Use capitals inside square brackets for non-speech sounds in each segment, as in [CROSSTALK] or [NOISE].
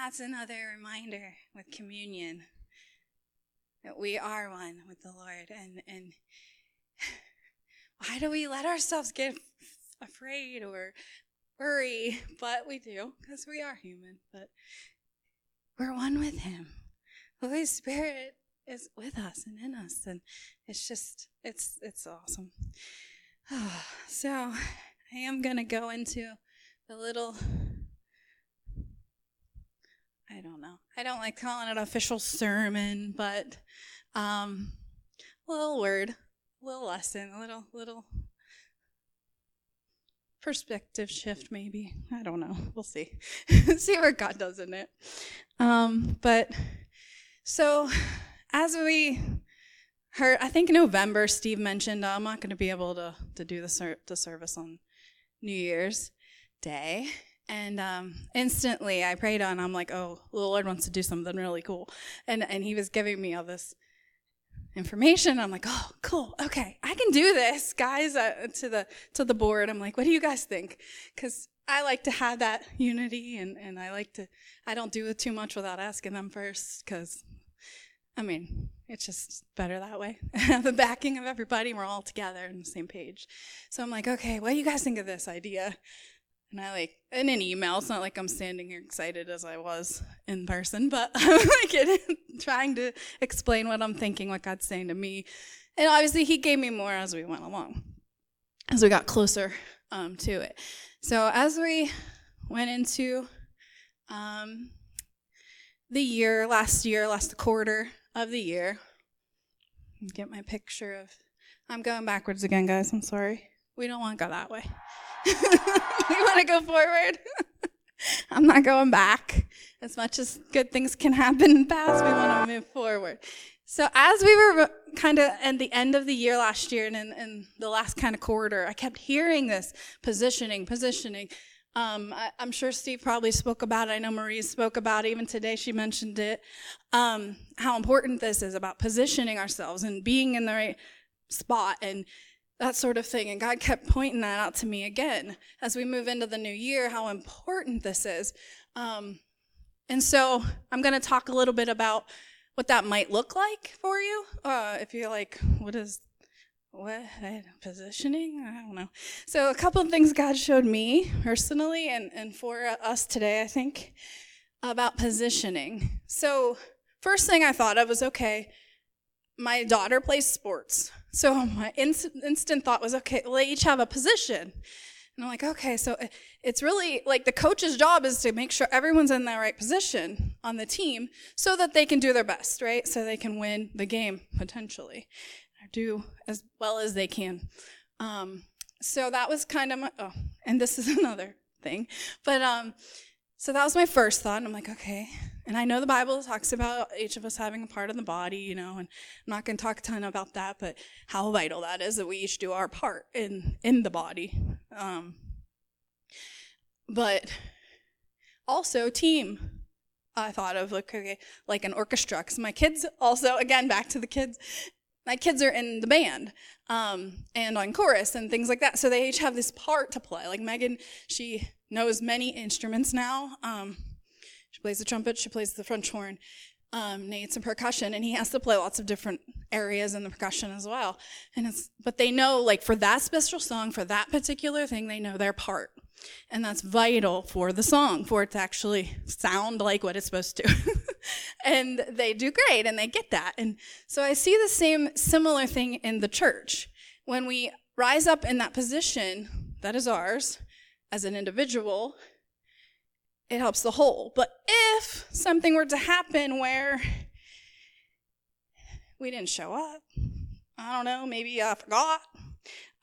That's another reminder with communion that we are one with the Lord. And, and [LAUGHS] why do we let ourselves get [LAUGHS] afraid or worry? But we do because we are human. But we're one with Him. The Holy Spirit is with us and in us, and it's just it's it's awesome. [SIGHS] so I am gonna go into the little. I don't know. I don't like calling it official sermon, but um, a little word, a little lesson, a little little perspective shift, maybe. I don't know. We'll see. [LAUGHS] see what God does in it. Um, but so as we heard, I think November, Steve mentioned I'm not going to be able to, to do the, ser- the service on New Year's Day. And um, instantly I prayed on, I'm like, oh, the Lord wants to do something really cool. And, and he was giving me all this information. I'm like, oh, cool. Okay, I can do this, guys. Uh, to the to the board, I'm like, what do you guys think? Because I like to have that unity, and and I like to. I don't do it too much without asking them first, because, I mean, it's just better that way. [LAUGHS] the backing of everybody, we're all together on the same page. So I'm like, okay, what do you guys think of this idea? And I like in an email. It's not like I'm standing here excited as I was in person, but [LAUGHS] I'm like [LAUGHS] trying to explain what I'm thinking, what God's saying to me. And obviously, He gave me more as we went along, as we got closer um, to it. So as we went into um, the year, last year, last quarter of the year, get my picture of. I'm going backwards again, guys. I'm sorry. We don't want to go that way. We want to go forward. [LAUGHS] I'm not going back. As much as good things can happen in the past, we want to move forward. So as we were kind of at the end of the year last year and in, in the last kind of quarter, I kept hearing this positioning, positioning. Um, I, am sure Steve probably spoke about it. I know Marie spoke about it. Even today, she mentioned it. Um, how important this is about positioning ourselves and being in the right spot and that sort of thing. And God kept pointing that out to me again as we move into the new year, how important this is. Um, and so I'm going to talk a little bit about what that might look like for you. Uh, if you're like, what is what positioning? I don't know. So a couple of things God showed me personally, and and for us today, I think about positioning. So first thing I thought of was okay. My daughter plays sports. So my inst- instant thought was, okay, well, they each have a position. And I'm like, okay, so it's really like the coach's job is to make sure everyone's in the right position on the team so that they can do their best, right? So they can win the game potentially, or do as well as they can. Um, so that was kind of my, oh, and this is [LAUGHS] another thing. But um, so that was my first thought. And I'm like, okay, and I know the Bible talks about each of us having a part in the body, you know, and I'm not going to talk a ton about that, but how vital that is that we each do our part in in the body. Um, but also team. I thought of like okay, like an orchestra. Because my kids also, again, back to the kids. My kids are in the band um, and on chorus and things like that. So they each have this part to play. Like Megan, she knows many instruments now. Um, she plays the trumpet, she plays the French horn. Um, Nate's in percussion, and he has to play lots of different areas in the percussion as well. And it's, but they know, like, for that special song, for that particular thing, they know their part. And that's vital for the song, for it to actually sound like what it's supposed to. [LAUGHS] and they do great, and they get that. And so I see the same, similar thing in the church. When we rise up in that position that is ours as an individual, it helps the whole. But if something were to happen where we didn't show up, I don't know, maybe I forgot,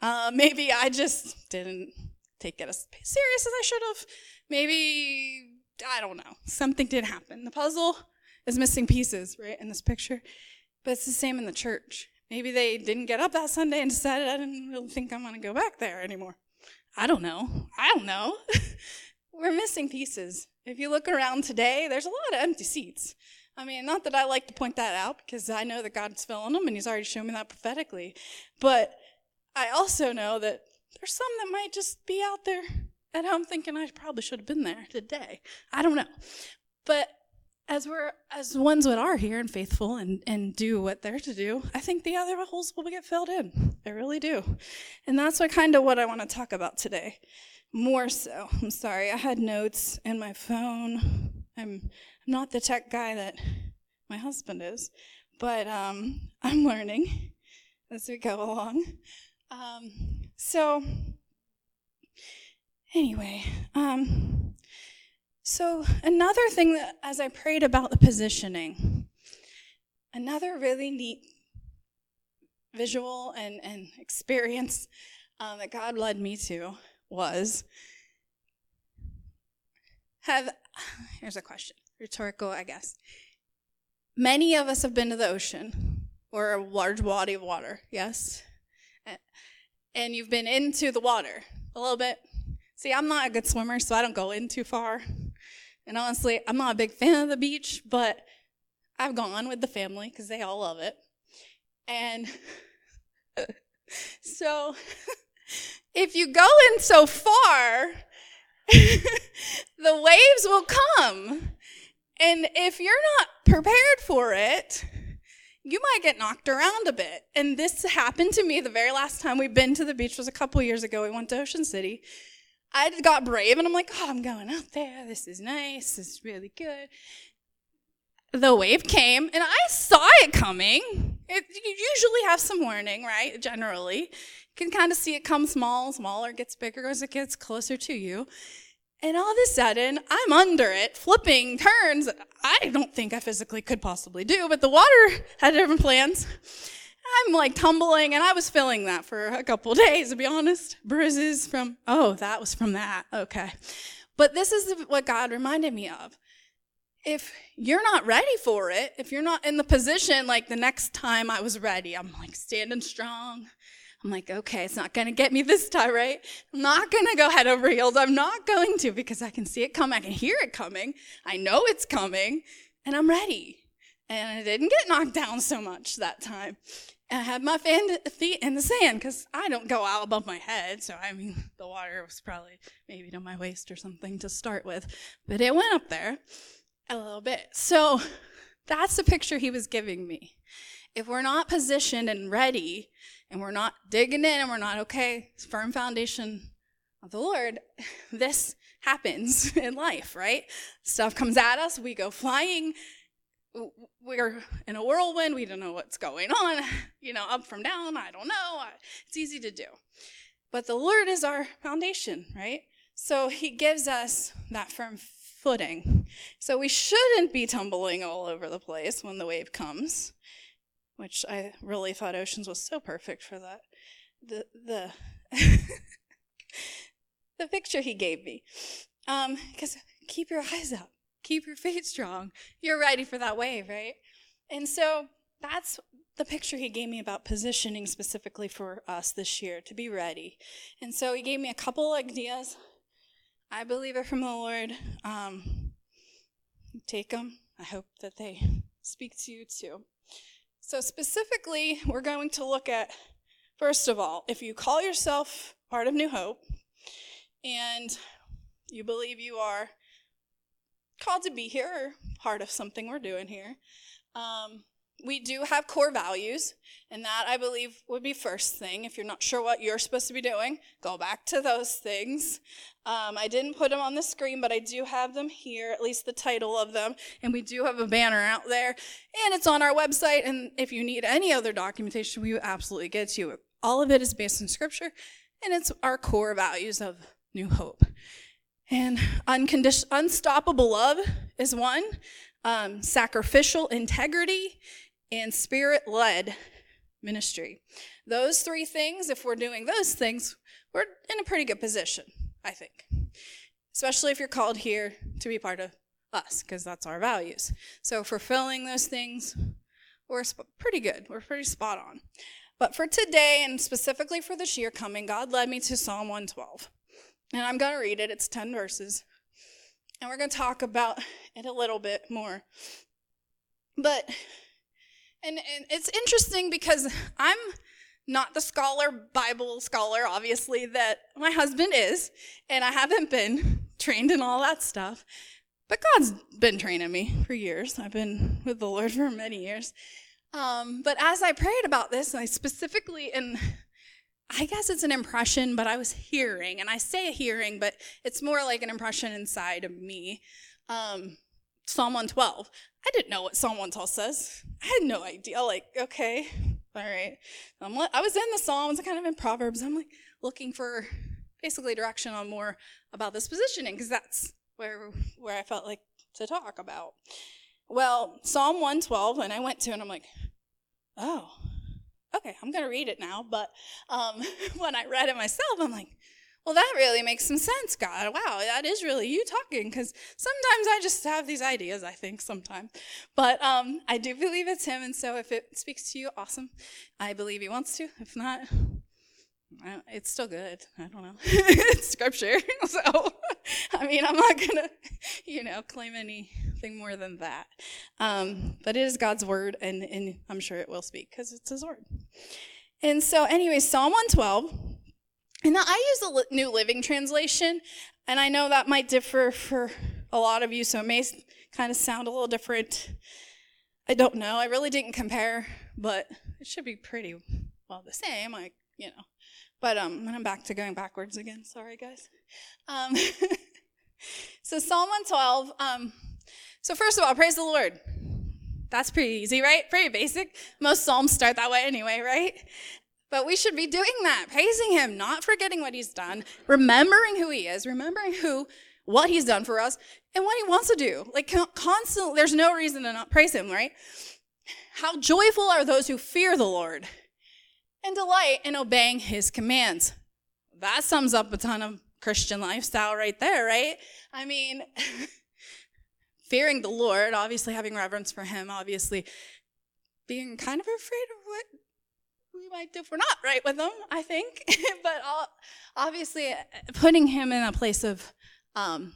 uh, [LAUGHS] maybe I just didn't take it as serious as I should have, maybe, I don't know, something did happen. The puzzle is missing pieces, right, in this picture. But it's the same in the church. Maybe they didn't get up that Sunday and decided I didn't really think I'm going to go back there anymore. I don't know. I don't know. [LAUGHS] we're missing pieces. If you look around today, there's a lot of empty seats. I mean, not that I like to point that out because I know that God's filling them and He's already shown me that prophetically. But I also know that there's some that might just be out there at home thinking I probably should have been there today. I don't know. But as we're as ones that are here and faithful and, and do what they're to do, I think the other holes will get filled in. I really do. And that's what kind of what I want to talk about today. More so. I'm sorry, I had notes in my phone. I'm not the tech guy that my husband is, but um, I'm learning as we go along. Um, so, anyway, um, so another thing that as I prayed about the positioning, another really neat visual and, and experience um, that God led me to was have here's a question rhetorical i guess. Many of us have been to the ocean or a large body of water yes and you've been into the water a little bit. See i'm not a good swimmer so i don't go in too far. And honestly i'm not a big fan of the beach but i've gone with the family because they all love it. And [LAUGHS] so [LAUGHS] if you go in so far [LAUGHS] the waves will come. And if you're not prepared for it, you might get knocked around a bit. And this happened to me the very last time we've been to the beach was a couple years ago. We went to Ocean City. I got brave and I'm like, oh, I'm going out there. This is nice. This is really good. The wave came and I saw it coming. It, you usually have some warning, right? Generally. You can kind of see it come small, smaller, gets bigger as it gets closer to you. And all of a sudden, I'm under it, flipping turns I don't think I physically could possibly do, but the water had different plans. I'm like tumbling, and I was feeling that for a couple [LAUGHS] days, to be honest. Bruises from, oh, that was from that. Okay. But this is what God reminded me of. If you're not ready for it, if you're not in the position like the next time I was ready, I'm like standing strong, I'm like, okay, it's not going to get me this time, right? I'm not going to go head over heels. I'm not going to because I can see it coming. I can hear it coming. I know it's coming, and I'm ready. And I didn't get knocked down so much that time. And I had my feet in the sand because I don't go out above my head. So, I mean, [LAUGHS] the water was probably maybe to my waist or something to start with. But it went up there a little bit. So, that's the picture he was giving me. If we're not positioned and ready, and we're not digging in and we're not, okay, firm foundation of the Lord, [LAUGHS] this happens [LAUGHS] in life, right? Stuff comes at us, we go flying. We're in a whirlwind, we don't know what's going on, [LAUGHS] you know, up from down, I don't know. It's easy to do. But the Lord is our foundation, right? So he gives us that firm footing. So we shouldn't be tumbling all over the place when the wave comes which I really thought Oceans was so perfect for that. The the [LAUGHS] the picture he gave me, because um, keep your eyes up, keep your feet strong. You're ready for that wave, right? And so that's the picture he gave me about positioning specifically for us this year to be ready. And so he gave me a couple ideas. I believe it from the Lord. Um, take them. I hope that they speak to you too. So, specifically, we're going to look at, first of all, if you call yourself part of New Hope and you believe you are called to be here or part of something we're doing here, um, we do have core values, and that I believe would be first thing. If you're not sure what you're supposed to be doing, go back to those things. Um, I didn't put them on the screen, but I do have them here, at least the title of them, and we do have a banner out there, and it's on our website. And if you need any other documentation, we absolutely get to you. All of it is based in Scripture, and it's our core values of New Hope. And unconditional, unstoppable love is one. Um, sacrificial integrity and spirit led ministry. Those three things, if we're doing those things, we're in a pretty good position, I think. Especially if you're called here to be part of us, because that's our values. So, fulfilling those things, we're sp- pretty good. We're pretty spot on. But for today, and specifically for this year coming, God led me to Psalm 112. And I'm going to read it, it's 10 verses. And we're going to talk about it a little bit more. But and, and it's interesting because I'm not the scholar, Bible scholar, obviously, that my husband is, and I haven't been [LAUGHS] trained in all that stuff. but God's been training me for years. I've been with the Lord for many years. Um, but as I prayed about this, I specifically, and I guess it's an impression, but I was hearing, and I say a hearing, but it's more like an impression inside of me. Um, Psalm 112. I didn't know what Psalm 112 says. I had no idea. Like, okay, all right. I'm, I was in the Psalms, kind of in Proverbs. I'm like looking for basically direction on more about this positioning because that's where where I felt like to talk about. Well, Psalm 112, and I went to, and I'm like, oh, okay, I'm gonna read it now. But um, [LAUGHS] when I read it myself, I'm like, well, that really makes some sense, God. Wow, that is really you talking. Because sometimes I just have these ideas, I think, sometimes. But um, I do believe it's Him. And so if it speaks to you, awesome. I believe He wants to. If not, it's still good. I don't know. [LAUGHS] it's scripture. [LAUGHS] So, I mean, I'm not going to, you know, claim anything more than that. Um, but it is God's word, and, and I'm sure it will speak because it's His word. And so, anyway, Psalm 112 and I use the New Living Translation, and I know that might differ for a lot of you, so it may kind of sound a little different. I don't know. I really didn't compare, but it should be pretty well the same. Like you know, but um, I'm back to going backwards again. Sorry, guys. Um, [LAUGHS] so Psalm 112. Um, so first of all, praise the Lord. That's pretty easy, right? Pretty basic. Most psalms start that way anyway, right? But we should be doing that, praising him, not forgetting what he's done, remembering who he is, remembering who what he's done for us and what he wants to do. Like constantly there's no reason to not praise him, right? How joyful are those who fear the Lord and delight in obeying his commands. That sums up a ton of Christian lifestyle right there, right? I mean, [LAUGHS] fearing the Lord, obviously having reverence for him, obviously being kind of afraid of what we might do if we're not right with him, I think. [LAUGHS] but obviously, uh, putting him in a place of, um,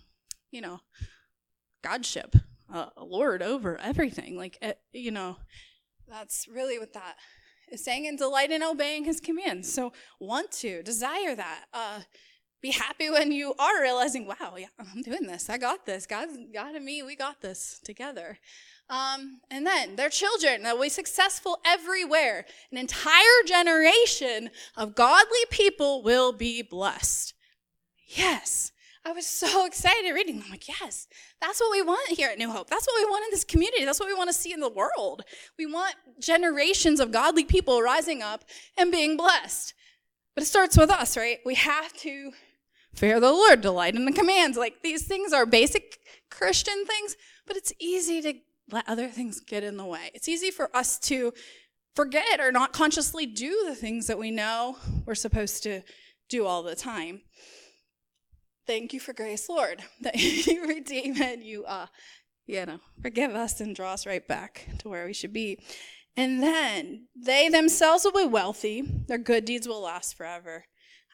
you know, godship, uh, Lord over everything. Like, uh, you know, that's really what that is saying and delight in obeying his commands. So, want to, desire that. Uh, be happy when you are realizing, wow, yeah, I'm doing this. I got this. God, God and me, we got this together. Um, and then their children, they'll be successful everywhere. An entire generation of godly people will be blessed. Yes. I was so [LAUGHS] excited reading. I'm like, yes, that's what we want here at New Hope. That's what we want in this community. That's what we want to see in the world. We want generations of godly people rising up and being blessed. But it starts with us, right? We have to fear the Lord, delight in the commands. Like these things are basic Christian things, but it's easy to let other things get in the way. It's easy for us to forget or not consciously do the things that we know we're supposed to do all the time. Thank you for grace, Lord, [LAUGHS] that you redeem and you, uh, you know, forgive us and draw us right back to where we should be. And then they themselves will be wealthy, their good deeds will last forever.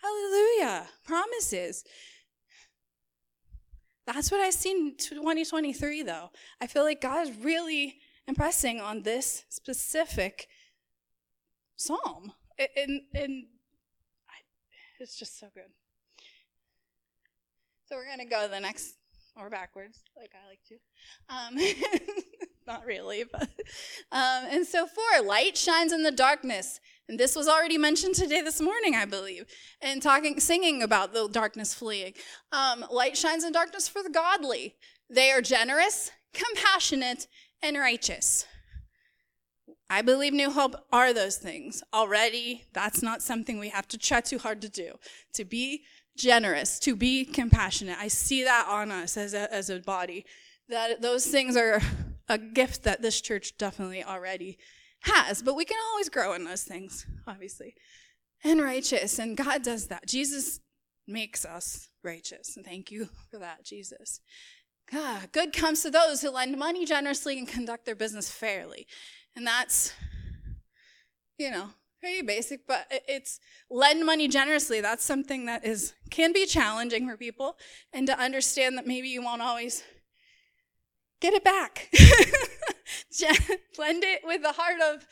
Hallelujah. Promises. That's what I see in 2023, though. I feel like God is really impressing on this specific psalm. And, and it's just so good. So we're going to go the next, or backwards, like I like to. Um, [LAUGHS] not really, but. Um, and so, four, light shines in the darkness. And this was already mentioned today, this morning, I believe, and talking, singing about the darkness fleeing. Um, light shines in darkness for the godly. They are generous, compassionate, and righteous. I believe New Hope are those things. Already, that's not something we have to try too hard to do. To be generous, to be compassionate. I see that on us as a, as a body. That those things are a gift that this church definitely already has, but we can always grow in those things, obviously. And righteous, and God does that. Jesus makes us righteous. And thank you for that, Jesus. God, good comes to those who lend money generously and conduct their business fairly. And that's, you know, pretty basic, but it's lend money generously. That's something that is can be challenging for people, and to understand that maybe you won't always get it back. [LAUGHS] Blend it with the heart of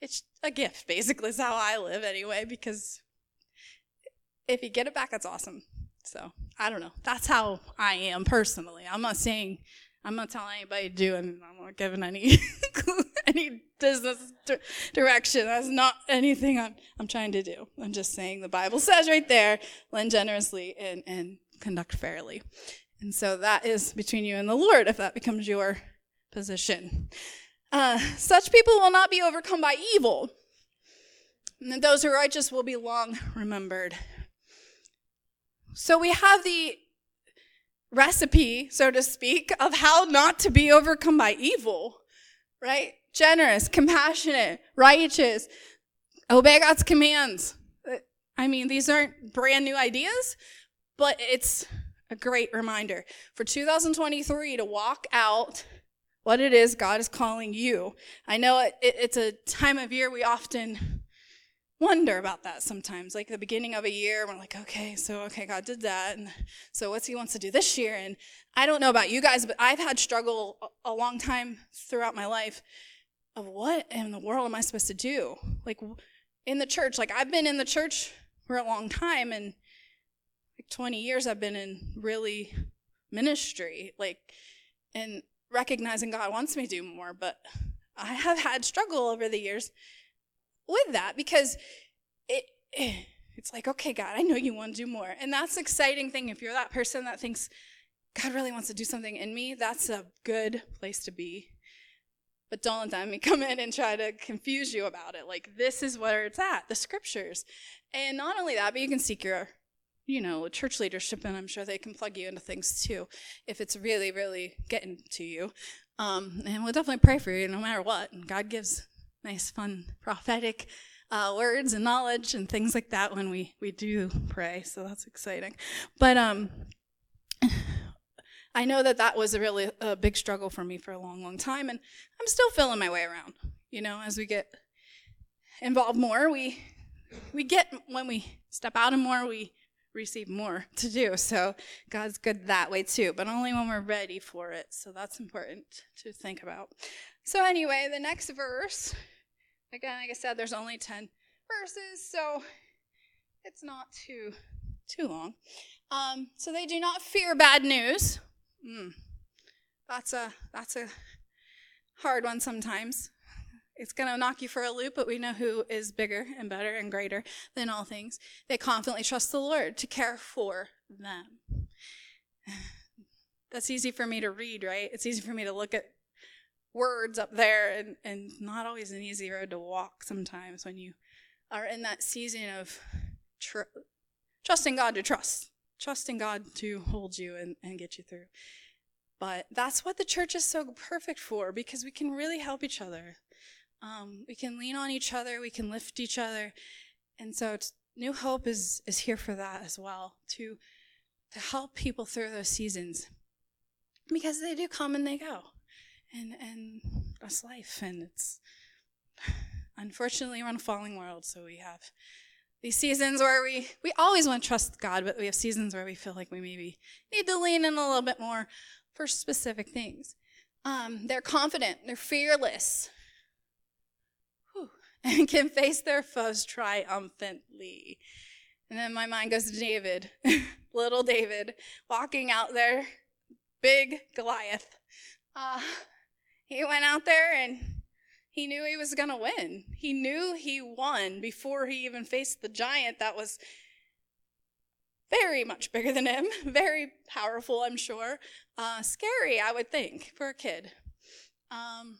it's a gift, basically, is how I live anyway, because if you get it back, that's awesome. So I don't know. That's how I am personally. I'm not saying I'm not telling anybody to do, and I'm not giving any [LAUGHS] any business di- direction. That's not anything I'm I'm trying to do. I'm just saying the Bible says right there, lend generously and and conduct fairly. And so that is between you and the Lord if that becomes your position. Uh, such people will not be overcome by evil, and those who are righteous will be long remembered. So we have the recipe, so to speak, of how not to be overcome by evil, right? Generous, compassionate, righteous, obey God's commands. I mean, these aren't brand new ideas, but it's a great reminder for 2023 to walk out what it is God is calling you. I know it, it, it's a time of year we often wonder about that sometimes. Like the beginning of a year, we're like, okay, so okay, God did that, and so what's He wants to do this year? And I don't know about you guys, but I've had struggle a long time throughout my life of what in the world am I supposed to do? Like in the church, like I've been in the church for a long time, and 20 years I've been in really ministry, like and recognizing God wants me to do more, but I have had struggle over the years with that because it it's like okay god i know you want to do more. And that's exciting thing. If you're that person that thinks god really wants to do something in me that's a good place to be. But don't let enemy [LAUGHS] come in and try to confuse you about it. Like this is where it's at the scriptures. And not only that but you can seek your you know church leadership and i'm sure they can plug you into things too if it's really really getting to you um, and we'll definitely pray for you no matter what and god gives nice, fun prophetic uh, words and knowledge and things like that when we we do pray. So that's exciting. But um, [SIGHS] I know that that was a really a big struggle for me for a long, long time, and I'm still feeling my way around. You know, as we get involved more, we we get when we step out and more, we receive more [LAUGHS] to do. So God's good that way too, but only when we're ready for it. So that's important to think about. So anyway, the next verse, again, like I said, there's only 10 verses, so it's not too too long. Um, so they do not fear bad news. Mm, that's a that's a hard one sometimes. It's going to knock you for a loop, but we know who is bigger and better and greater than all things. They confidently trust the Lord to care for them. [SIGHS] That's easy for me to read, right? It's easy for me to look at words up there and, and not always an easy road to walk sometimes when you are in that season of tr- trusting God to trust, trusting God to hold you and, and get you through. But that's what the church is so perfect for because we can really help each other. Um, we can lean on each other, we can lift each other. And so New Hope is, is here for that as well, to, to help people through those seasons because they do come and they go and and that's life and it's [SIGHS] unfortunately we're in a falling world so we have these seasons where we we always want to trust god but we have seasons where we feel like we maybe need to lean in a little bit more for specific things um, they're confident they're fearless. And can face their foes triumphantly and then my mind goes to david [LAUGHS] little david walking out there big goliath uh, he went out there and he knew he was going to win. He knew he won before he even faced the giant that was very much bigger than him, [LAUGHS] very powerful, I'm sure. Uh, scary, I would think, for a kid. Um,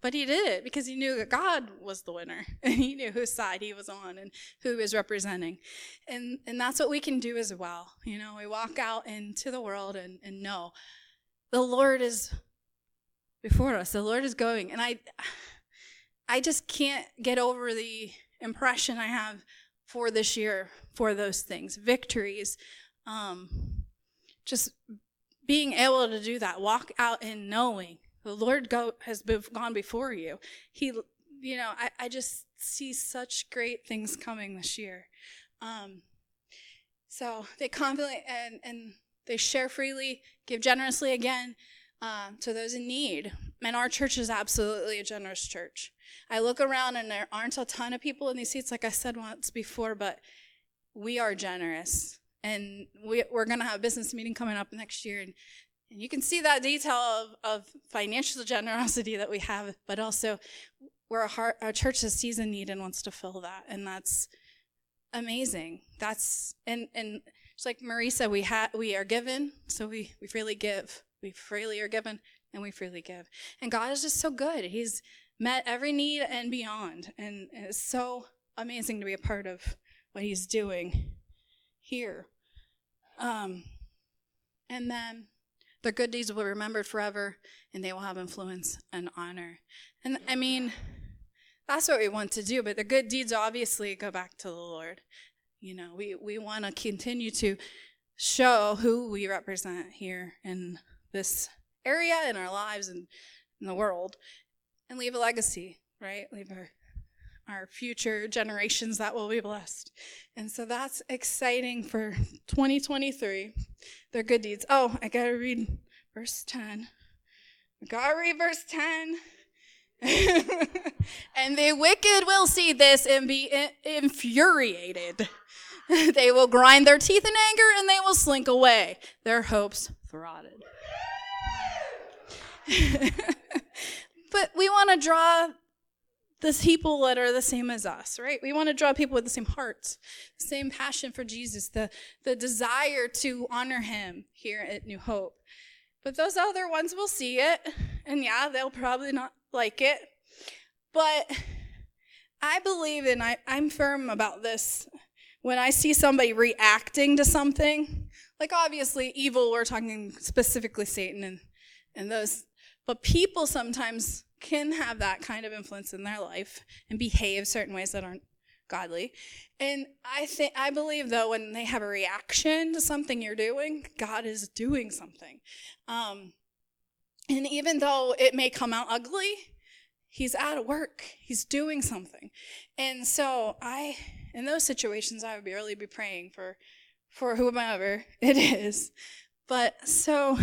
but he did it because he knew that God was the winner [LAUGHS] and he knew whose side he was on and who he was representing. And, and that's what we can do as well. You know, we walk out into the world and, and know the Lord is before us. The Lord is going. And I [SIGHS] I just can't get over the impression I have for this year for those things. Victories. Um, just being able to do that, walk out in knowing the Lord go has gone before you. He you know, I, I just see such great things coming this year. Um, so they confidently and, and they share freely, give generously again, uh, to those in need. And our church is absolutely a generous church. I look around and there aren't a ton of people in these seats, like I said once before, but we are generous. and we, we're going to have a business meeting coming up next year. And, and you can see that detail of, of financial generosity that we have, but also where our, heart, our church sees a need and wants to fill that. And that's amazing. That's, and, and just like Marie said, we, ha- we are given, so we, we freely give. We freely are given, and we freely give. And God is just so good. He's met every need and beyond. And it's so amazing to be a part of what He's doing here. Um, and then their good deeds will be remembered forever, and they will have influence and honor. And I mean, that's what we want to do, but the good deeds obviously go back to the Lord. You know, we, we want to continue to show who we represent here in this area, in our lives, and in the world, and leave a legacy, right? Leave our our future generations that will be blessed. And so that's exciting for 2023. They're good deeds. Oh, I got to read verse 10. I got to read verse 10. [LAUGHS] and the wicked will see this and be infuriated. [LAUGHS] they will grind their teeth in anger and they will slink away, their hopes throttled. [LAUGHS] but we want to draw the people that are the same as us, right? We want to draw people with the same hearts, the same passion for Jesus, the, the desire to honor him here at New Hope. But those other ones will see it, and yeah, they'll probably not like it. But I believe, and I, I'm firm about this, when I see somebody reacting to something, like obviously evil, we're talking specifically Satan and, and those, but people sometimes can have that kind of influence in their life and behave certain ways that aren't godly. And I think I believe though when they have a reaction to something you're doing, God is doing something. Um, and even though it may come out ugly, he's at work. He's doing something. And so I in those situations I would really be praying for for whomever [LAUGHS] it is. But so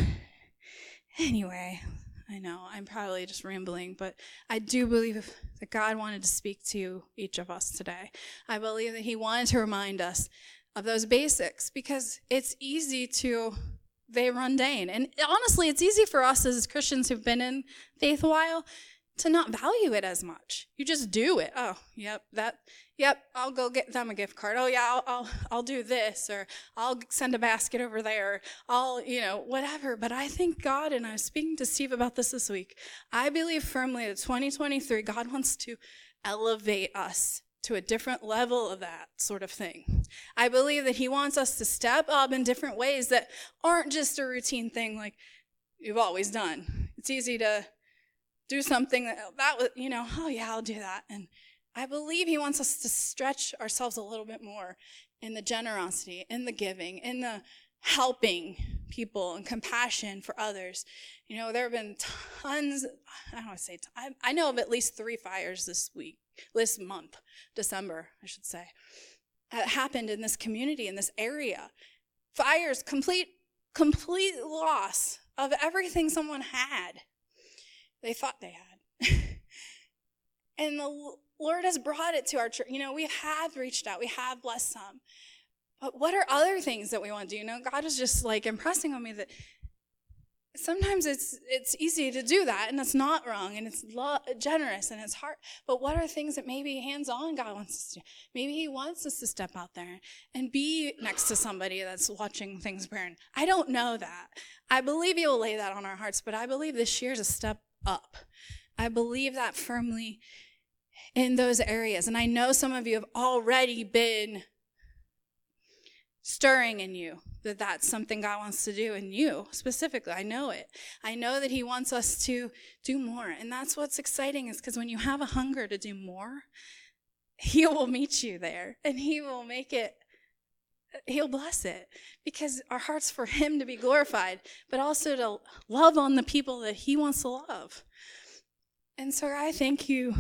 anyway, I know I'm probably just rambling, but I do believe that God wanted to speak to each of us today. I believe that He wanted to remind us of those basics because it's easy to they mundane. And honestly, it's easy for us as Christians who've been in faith a while to not value it as much. You just do it. Oh, yep, that yep, I'll go get them a gift card. Oh yeah, I'll I'll, I'll do this or I'll send a basket over there. I'll, you know, whatever. But I think God and I was speaking to Steve about this this week. I believe firmly that 2023 God wants to elevate us to a different level of that sort of thing. I believe that he wants us to step up in different ways that aren't just a routine thing like you've always done. It's easy to do something that, that was, you know, oh yeah, I'll do that. And I believe he wants us to stretch ourselves a little bit more in the generosity, in the giving, in the helping people and compassion for others. You know, there have been tons, I don't want to say, I, I know of at least three fires this week, this month, December, I should say, that happened in this community, in this area. Fires, complete, complete loss of everything someone had they thought they had. [LAUGHS] and the Lord has brought it to our church. You know, we have reached out, we have blessed some. But what are other things that we want to do? You know, God is just like impressing on me that sometimes it's it's easy to do that and it's not wrong and it's lo- generous and it's hard but what are things that maybe hands-on god wants us to do maybe he wants us to step out there and be next to somebody that's watching things burn i don't know that i believe he will lay that on our hearts but i believe this year is a step up. I believe that firmly in those areas. And I know some of you have already been stirring in you that that's something God wants to do in you specifically. I know it. I know that He wants us to do more. And that's what's exciting is because when you have a hunger to do more, He will meet you there and He will make it he'll bless it because our heart's for him to be glorified, but also to love on the people that he wants to love. And so I thank you.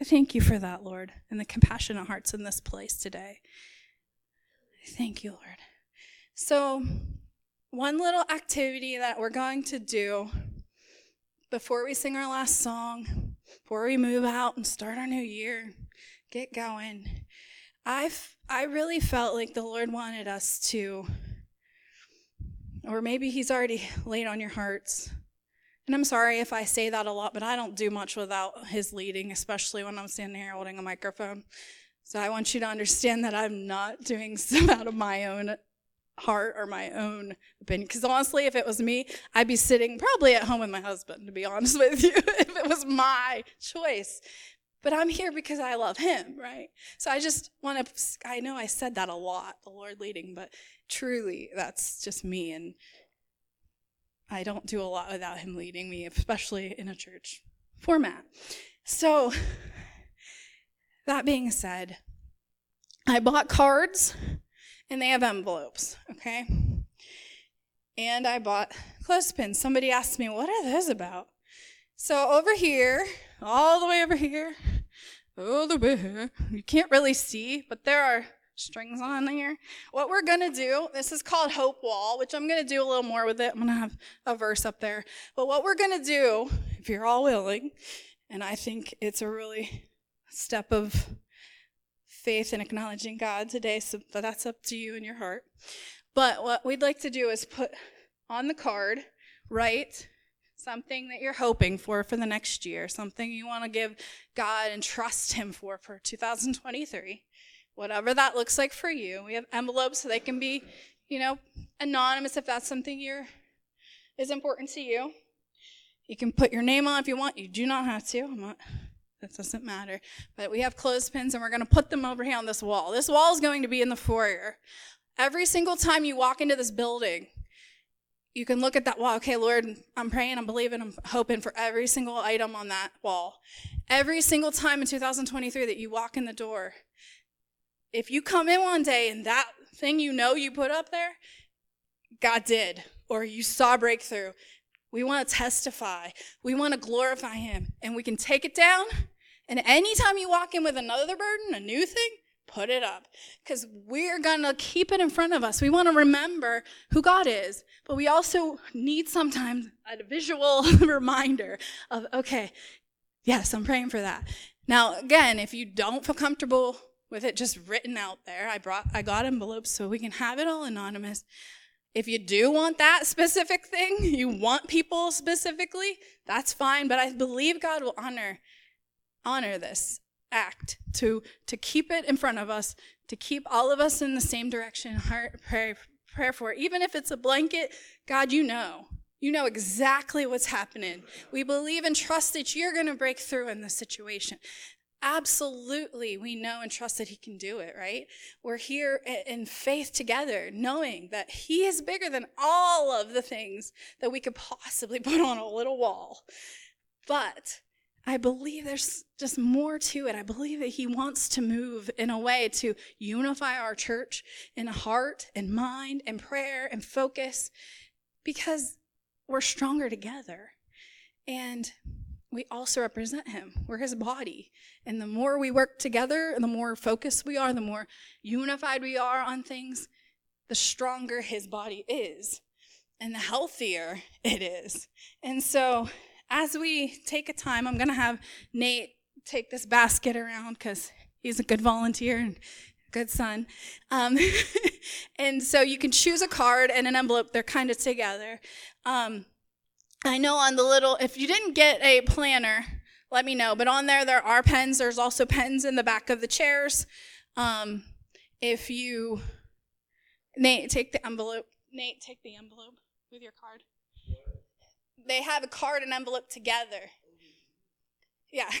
I thank you for that, Lord, and the compassionate hearts in this place today. Thank you, Lord. So, one little activity that we're going to do before we sing our last song, before we move out and start our new year, get going. I've I really felt like the Lord wanted us to, or maybe He's already laid on your hearts. And I'm sorry if I say that a lot, but I don't do much without His leading, especially when I'm standing here holding a microphone. So I want you to understand that I'm not doing [LAUGHS] stuff out of my own heart or my own opinion. Because honestly, if it was me, I'd be sitting probably at home with my husband, to be honest [LAUGHS] with you, if it was my choice. But I'm here because I love him, right? So I just want to, I know I said that a lot, the Lord leading, but truly that's just me. And I don't do a lot without him leading me, especially in a church format. So, that being said, I bought cards and they have envelopes, okay? And I bought clothespins. Somebody asked me, what are those about? So over here, all the way over here, all the way here, you can't really see, but there are strings on here. What we're gonna do, this is called Hope Wall, which I'm gonna do a little more with it. I'm gonna have a verse up there. But what we're gonna do, if you're all willing, and I think it's a really step of faith and acknowledging God today, so that's up to you and your heart. But what we'd like to do is put on the card, write something that you're hoping for for the next year, something you want to give God and trust Him for for 2023, whatever that looks like for you. We have envelopes so they can be, you know, anonymous if that's something you're is important to you. You can put your name on if you want. You do not have to. I'm not that doesn't matter. But we have clothespins and we're going to put them over here on this wall. This wall is going to be in the foyer. Every single time you walk into this building, you can look at that wall. Okay, Lord, I'm praying, I'm believing, I'm hoping for every single item on that wall. Every single time in 2023 that you walk in the door, if you come in one day and that thing you know you put up there, God did, or you saw breakthrough, we want to testify. We want to glorify Him. And we can take it down. And anytime you walk in with another burden, a new thing, put it up. Because we're going to keep it in front of us. We want to remember who God is. But we also need sometimes a visual [LAUGHS] reminder of, okay, yes, I'm praying for that. Now, again, if you don't feel comfortable with it just written out there, I brought, I got envelopes so we can have it all anonymous. If you do want that specific thing, [LAUGHS] you want people specifically, that's fine, but I believe God will honor honor this act to to keep it in front of us, to keep all of us in the same direction, heart prayer prayer for. Even if it's a blanket, God, you know. You know exactly what's happening. We believe and trust that you're going to break through in this situation absolutely we know and trust that he can do it, right? We're here in faith together, knowing that he is bigger than all of the things that we could possibly [LAUGHS] put on a little wall. But I believe there's just more to it. I believe that he wants to move in a way to unify our church in heart and mind and prayer and focus because we're stronger together. And we also represent him. We're his body. And the more we work together, the more focused we are, the more unified we are on things, the stronger his body is and the healthier it is. And so, as we take a time, I'm going to have Nate take this basket around because he's a good volunteer and good son. Um, [LAUGHS] and so, you can choose a card and an envelope, they're kind of together. Um, I know on the little, if you didn't get a planner, let me know. But on there, there are pens. There's also pens in the back of the chairs. Um, if you, Nate, take the envelope. Nate, take the envelope with your card. They have a card and envelope together. Yeah. [LAUGHS]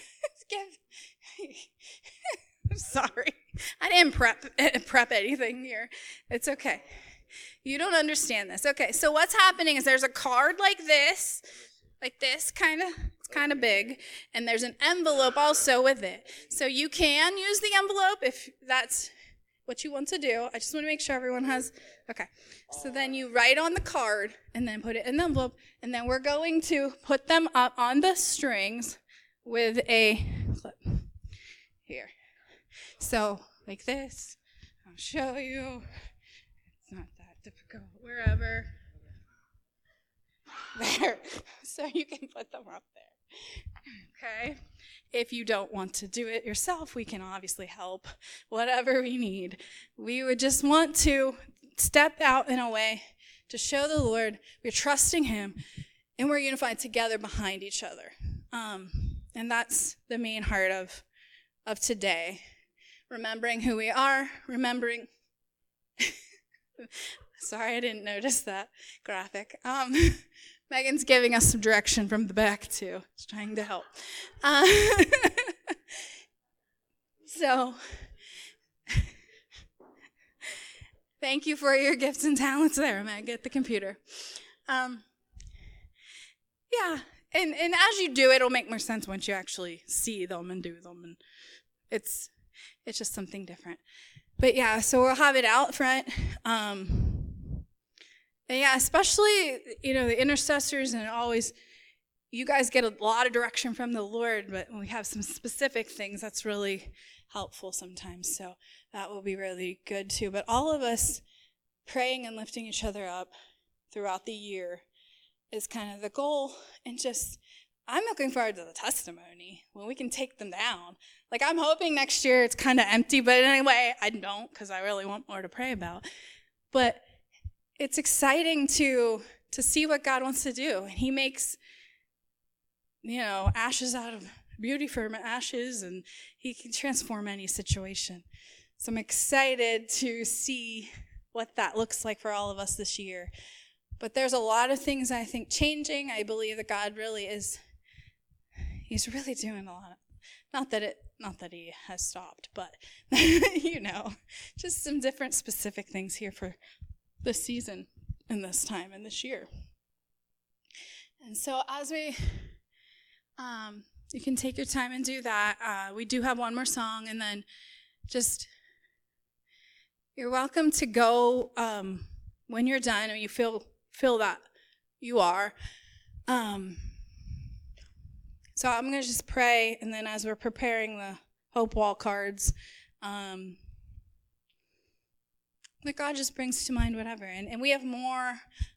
[LAUGHS] I'm Sorry. I didn't prep [LAUGHS] prep anything here. It's okay. You don't understand this. Okay, so what's happening is there's a card like this, like this, kind of, it's kind of big, and there's an envelope also with it. So you can use the envelope if that's what you want to do. I just want to make sure everyone has, okay. So then you write on the card and then put it in the envelope, and then we're going to put them up on the strings with a clip here. So, like this, I'll show you. Wherever. [LAUGHS] There. So you can put them up there. Okay? If you don't want to do it yourself, we can obviously help. Whatever we need. We would just want to step out in a way to show the Lord we're trusting Him and we're unified together behind each other. Um, and that's the main heart of, of today. Remembering who we are, remembering. [LAUGHS] Sorry, I didn't notice that graphic. Um, [LAUGHS] Megan's giving us some direction from the back, too. She's trying to help. Uh, [LAUGHS] so, [LAUGHS] thank you for your gifts and talents there, Meg, at the computer. Um, yeah, and, and as you do it, it'll make more sense once you actually see them and do them. And it's, it's just something different. But yeah, so we'll have it out front. Um, and yeah, especially, you know, the intercessors and always, you guys get a lot of direction from the Lord, but when we have some specific things that's really helpful sometimes. So that will be really good too. But all of us praying and lifting each other up throughout the year is kind of the goal. And just, I'm looking forward to the testimony when we can take them down. Like, I'm hoping next year it's kind of empty, but anyway, I don't because I really want more to pray about. But it's exciting to to see what God wants to do. And he makes you know, ashes out of beauty from ashes and he can transform any situation. So I'm excited to see what that looks like for all of us this year. But there's a lot of things I think changing. I believe that God really is he's really doing a lot. Not that it not that he has stopped, but [LAUGHS] you know, just some different specific things here for this season and this time and this year. And so, as we, um, you can take your time and do that. Uh, we do have one more song, and then just you're welcome to go um, when you're done and you feel feel that you are. Um, so I'm gonna just pray, and then as we're preparing the hope wall cards, um, that God just brings to mind whatever. And, and we have more.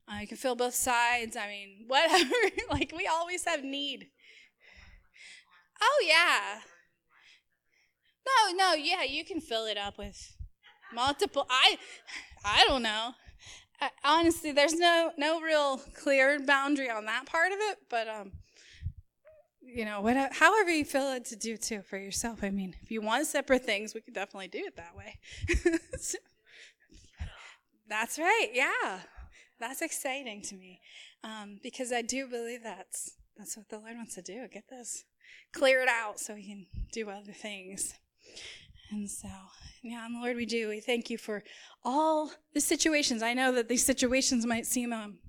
Uh, you can fill both sides. I mean, [LAUGHS] whatever. like, we always have need. Oh, yeah. No, no, yeah, you can fill it up with multiple. I, I don't know. Honestly, there's no no real clear boundary on that part of it, but um, you know, whatever, however you feel it to do too for yourself. I mean, if you want separate things, we could definitely do it that way. [LAUGHS] so, that's right. Yeah. That's exciting to me um, because I do believe that's that's what the Lord wants to do. Get this clear it out so He can do other things. And so, yeah, and Lord, we do. We thank you for all the situations. I know that these situations might seem um,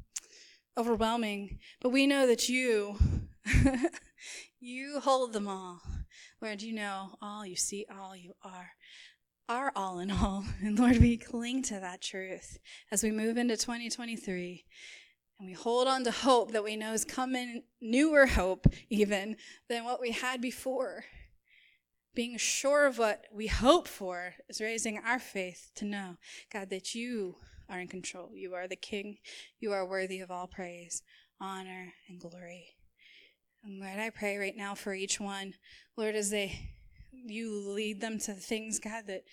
overwhelming, but we know that you, [LAUGHS] you hold them all. Lord, you know all, you see all, you are our all in all. [LAUGHS] And Lord, we cling to that truth as we move into 2023. And we hold on to hope that we know is coming, newer hope even than what we had before. Being sure of what we hope for is raising our faith to know, God, that you are in control. You are the King. You are worthy of all praise, honor, and glory. And Lord, I pray right now for each one, Lord, as they you lead them to things, God, that,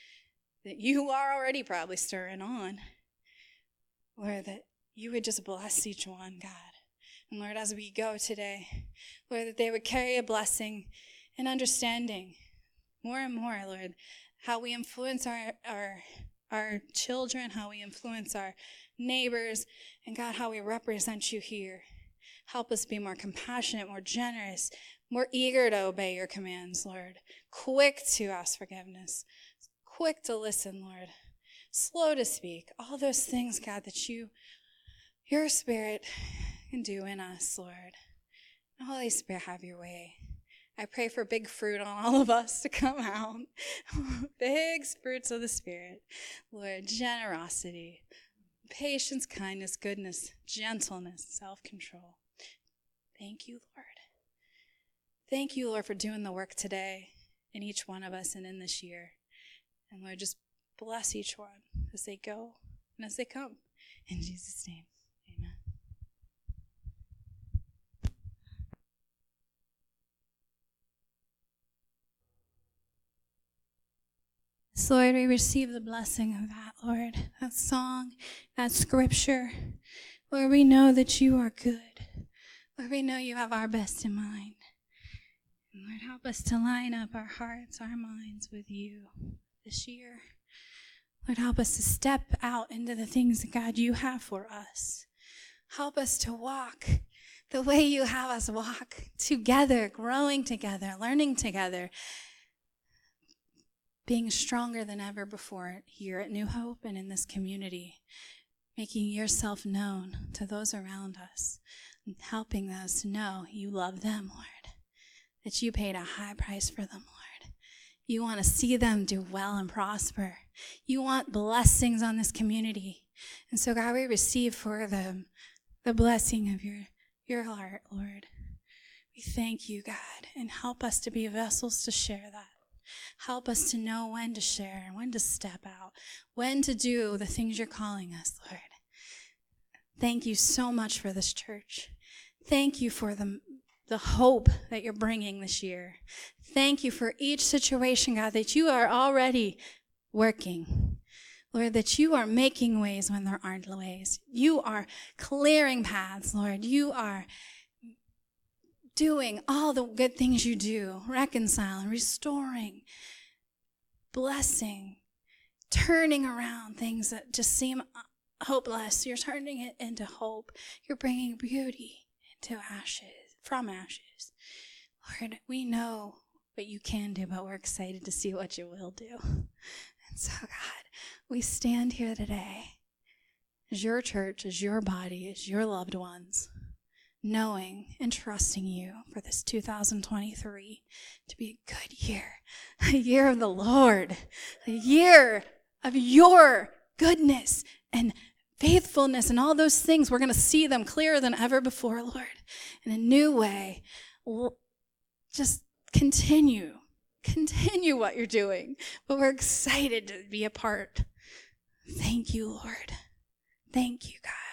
that you are already probably stirring on. Lord, that you would just bless each one, God. And Lord, as we go today, Lord, that they would carry a blessing and understanding more and more, Lord, how we influence our, our, our children, how we influence our neighbors, and God, how we represent you here. Help us be more compassionate, more generous, more eager to obey your commands, Lord. Quick to ask forgiveness. Quick to listen, Lord. Slow to speak. All those things, God, that you, your Spirit, can do in us, Lord. Holy Spirit, have your way. I pray for big fruit on all of us to come out. [LAUGHS] big fruits of the Spirit. Lord, generosity, patience, kindness, goodness, gentleness, self control. Thank you, Lord. Thank you, Lord, for doing the work today in each one of us and in this year. And Lord, just bless each one as they go and as they come. In Jesus' name. So, Lord, we receive the blessing of that, Lord, that song, that scripture. Lord, we know that you are good. Lord, we know you have our best in mind. Lord, help us to line up our hearts, our minds with you this year. Lord, help us to step out into the things that God you have for us. Help us to walk the way you have us walk together, growing together, learning together, being stronger than ever before here at New Hope and in this community, making yourself known to those around us, and helping us to know you love them, Lord, that you paid a high price for them, Lord. You want to see them do well and prosper. You want blessings on this community. And so, God, we receive for them the blessing of your, your heart, Lord. We thank you, God, and help us to be vessels to share that. Help us to know when to share and when to step out, when to do the things you're calling us, Lord. Thank you so much for this church. Thank you for the, the hope that you're bringing this year. Thank you for each situation, God, that you are already working. Lord, that you are making ways when there aren't ways. You are clearing paths, Lord. You are doing all the good things you do, reconciling, restoring, blessing, turning around things that just seem hopeless. You're turning it into hope. You're bringing beauty into ashes, from ashes. Lord, we know what you can do, but we're excited to see what you will do. And so, God, we stand here today as your church, as your body, as your loved ones knowing and trusting you for this 2023 to be a good year, a year of the Lord, a year of your goodness and faithfulness and all those things. We're going to see them clearer than ever before, Lord, in a new way. Just continue, continue what you're doing, but we're excited to be a part. Thank you, Lord. Thank you, God.